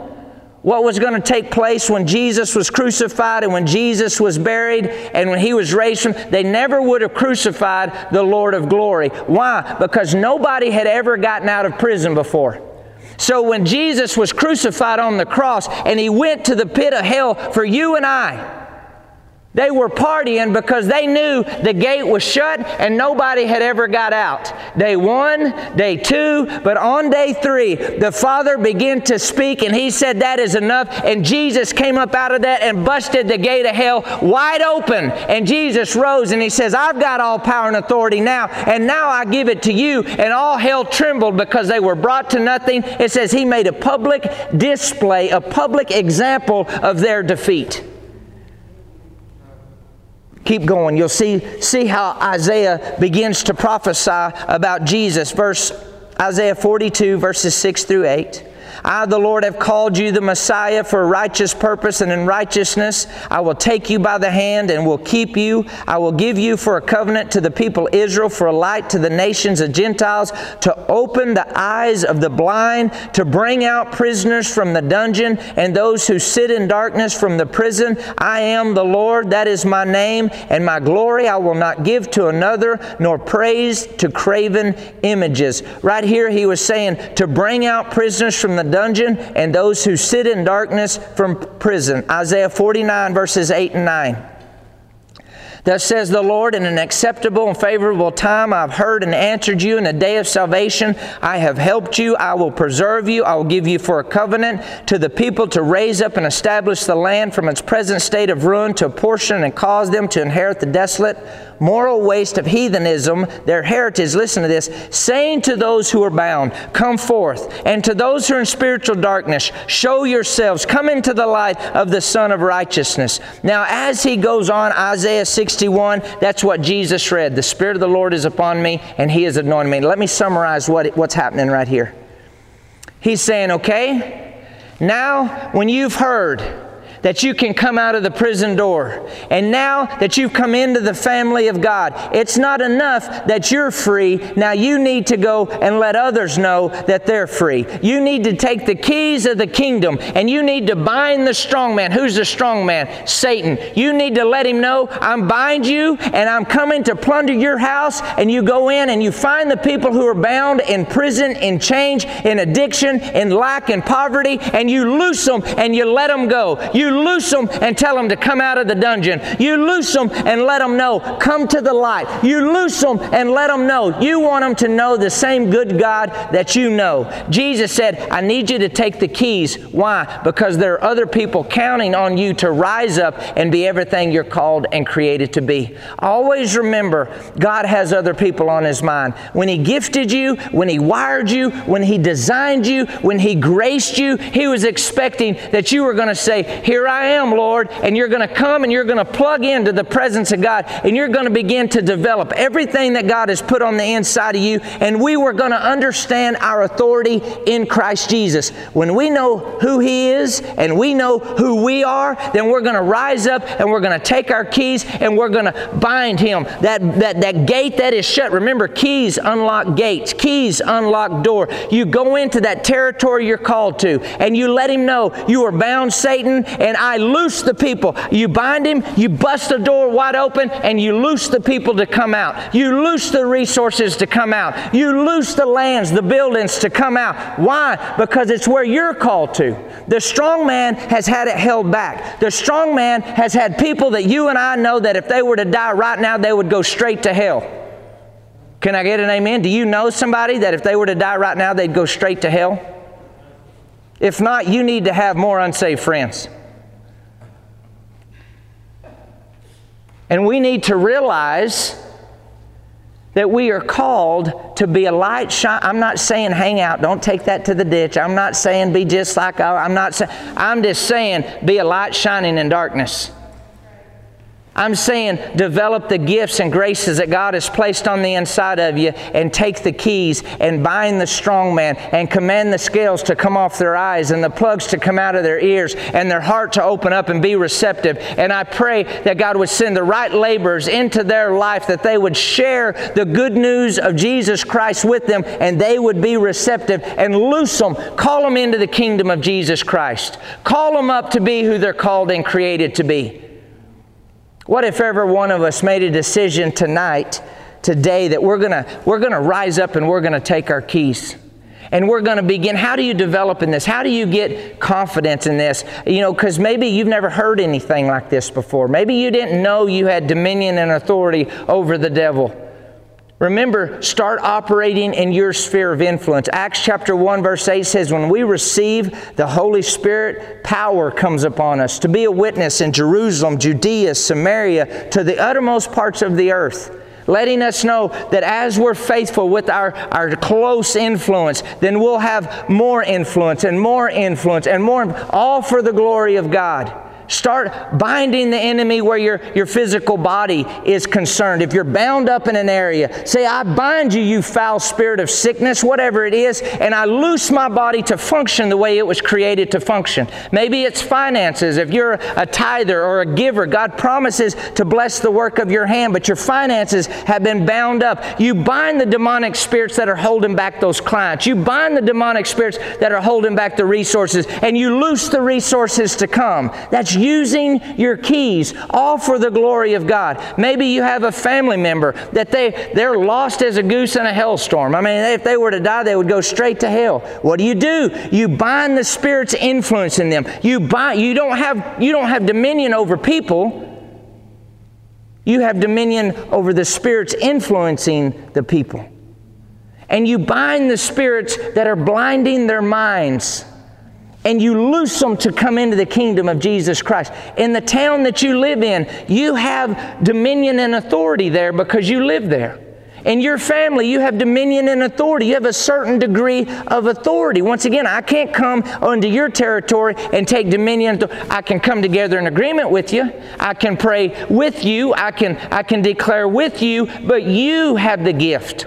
what was going to take place when Jesus was crucified and when Jesus was buried and when he was raised from, they never would have crucified the Lord of glory. Why? Because nobody had ever gotten out of prison before. So when Jesus was crucified on the cross and he went to the pit of hell for you and I, they were partying because they knew the gate was shut and nobody had ever got out. Day one, day two, but on day three, the Father began to speak and He said, That is enough. And Jesus came up out of that and busted the gate of hell wide open. And Jesus rose and He says, I've got all power and authority now, and now I give it to you. And all hell trembled because they were brought to nothing. It says He made a public display, a public example of their defeat. Keep going. You'll see, see how Isaiah begins to prophesy about Jesus. Verse Isaiah 42, verses 6 through 8. I, the Lord, have called you the Messiah for a righteous purpose, and in righteousness I will take you by the hand and will keep you. I will give you for a covenant to the people Israel, for a light to the nations of Gentiles, to open the eyes of the blind, to bring out prisoners from the dungeon, and those who sit in darkness from the prison. I am the Lord, that is my name, and my glory I will not give to another, nor praise to graven images. Right here, he was saying to bring out prisoners from the dungeon and those who sit in darkness from prison. Isaiah 49, verses 8 and 9. Thus says the Lord, in an acceptable and favorable time I have heard and answered you. In the day of salvation I have helped you. I will preserve you. I will give you for a covenant to the people to raise up and establish the land from its present state of ruin to a portion and cause them to inherit the desolate moral waste of heathenism, their heritage, listen to this, saying to those who are bound, Come forth, and to those who are in spiritual darkness, show yourselves, come into the light of the Son of righteousness. Now, as he goes on, Isaiah 61, that's what Jesus read. The Spirit of the Lord is upon me, and He has anointed me. Let me summarize what, what's happening right here. He's saying, okay, now when you've heard, that you can come out of the prison door. And now that you've come into the family of God, it's not enough that you're free. Now you need to go and let others know that they're free. You need to take the keys of the kingdom and you need to bind the strong man. Who's the strong man? Satan. You need to let him know, I'm bind you and I'm coming to plunder your house. And you go in and you find the people who are bound in prison, in change, in addiction, in lack, in poverty, and you loose them and you let them go. You loose them and tell them to come out of the dungeon. You loose them and let them know, come to the light. You loose them and let them know. You want them to know the same good God that you know. Jesus said, I need you to take the keys. Why? Because there are other people counting on you to rise up and be everything you're called and created to be. Always remember, God has other people on His mind. When He gifted you, when He wired you, when He designed you, when He graced you, He was expecting that you were going to say, Here here I am, Lord. And you're going to come and you're going to plug into the presence of God and you're going to begin to develop everything that God has put on the inside of you. And we were going to understand our authority in Christ Jesus. When we know who He is and we know who we are, then we're going to rise up and we're going to take our keys and we're going to bind Him. That, that, that gate that is shut. Remember, keys unlock gates, keys unlock door. You go into that territory you're called to and you let Him know you are bound, Satan, and I loose the people. You bind him, you bust the door wide open, and you loose the people to come out. You loose the resources to come out. You loose the lands, the buildings to come out. Why? Because it's where you're called to. The strong man has had it held back. The strong man has had people that you and I know that if they were to die right now, they would go straight to hell. Can I get an amen? Do you know somebody that if they were to die right now, they'd go straight to hell? If not, you need to have more unsaved friends. And we need to realize that we are called to be a light shine. I'm not saying hang out, don't take that to the ditch. I'm not saying be just like I'm not saying I'm just saying be a light shining in darkness. I'm saying develop the gifts and graces that God has placed on the inside of you and take the keys and bind the strong man and command the scales to come off their eyes and the plugs to come out of their ears and their heart to open up and be receptive. And I pray that God would send the right laborers into their life, that they would share the good news of Jesus Christ with them and they would be receptive and loose them, call them into the kingdom of Jesus Christ. Call them up to be who they're called and created to be. What if ever one of us made a decision tonight, today, that we're to we're to rise up and we're to take our keys? And we're going to begin. How do you develop in this? How do you get confidence in this? You know, because maybe you've never heard anything like this before. Maybe you didn't know you had dominion and authority over the devil. Remember, start operating in your sphere of influence. Acts chapter 1, verse 8 says, When we receive the Holy Spirit, power comes upon us to be a witness in Jerusalem, Judea, Samaria, to the uttermost parts of the earth letting us know that as we're faithful with our, our close influence, then we'll have more influence and more influence and more, all for the glory of God. Start binding the enemy where your, your physical body is concerned. If you're bound up in an area, say, I bind you, you foul spirit of sickness, whatever it is, and I loose my body to function the way it was created to function. Maybe it's finances. If you're a tither or a giver, God promises to bless the work of your hand, but your finances have been bound up. You bind the demonic spirits that are holding back those clients. You bind the demonic spirits that are holding back the resources, and you loose the resources to come. That's using your keys, all for the glory of God. Maybe you have a family member that they, they're lost as a goose in a hailstorm. I mean, if they were to die, they would go straight to hell. What do you do? You bind the Spirit's influence in them. You, bind, you, don't have, you don't have dominion over people. You have dominion over the spirits influencing the people. And you bind the spirits that are blinding their minds and you loose them to come into the kingdom of Jesus Christ. In the town that you live in, you have dominion and authority there because you live there. In your family, you have dominion and authority. You have a certain degree of authority. Once again, I can't come onto your territory and take dominion. I can come together in agreement with you. I can pray with you. I can, I can declare with you, but you have the gift.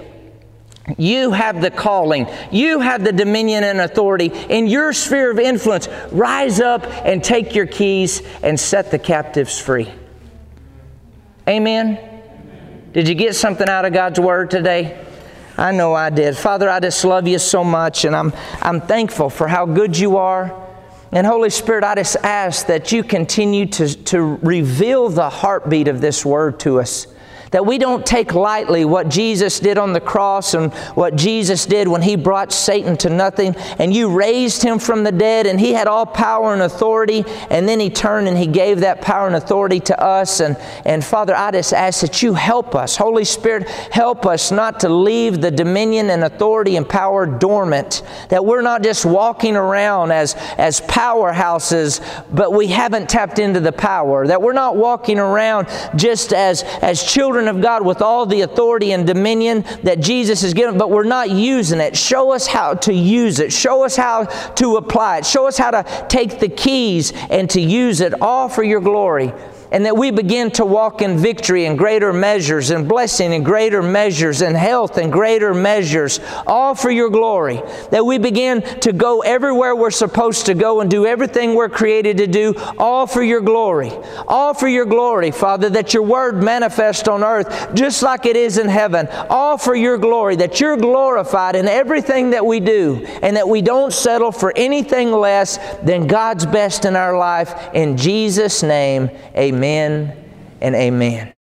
You have the calling. You have the dominion and authority in your sphere of influence. Rise up and take your keys and set the captives free. Amen. Did you get something out of God's Word today? I know I did. Father, I just love you so much, and I'm, I'm thankful for how good you are. And Holy Spirit, I just ask that you continue to, to reveal the heartbeat of this Word to us that we don't take lightly what Jesus did on the cross and what Jesus did when He brought Satan to nothing and you raised Him from the dead and He had all power and authority and then He turned and He gave that power and authority to us. And, and Father, I just ask that you help us. Holy Spirit, help us not to leave the dominion and authority and power dormant, that we're not just walking around as, as powerhouses, but we haven't tapped into the power, that we're not walking around just as, as children children of God with all the authority and dominion that Jesus has given, but we're not using it. Show us how to use it. Show us how to apply it. Show us how to take the keys and to use it all for your glory and that we begin to walk in victory in greater measures and blessing in greater measures and health in greater measures, all for your glory. That we begin to go everywhere we're supposed to go and do everything we're created to do, all for your glory. All for your glory, Father, that your word manifest on earth just like it is in heaven. All for your glory, that you're glorified in everything that we do and that we don't settle for anything less than God's best in our life. In Jesus' name, amen. Amen and amen.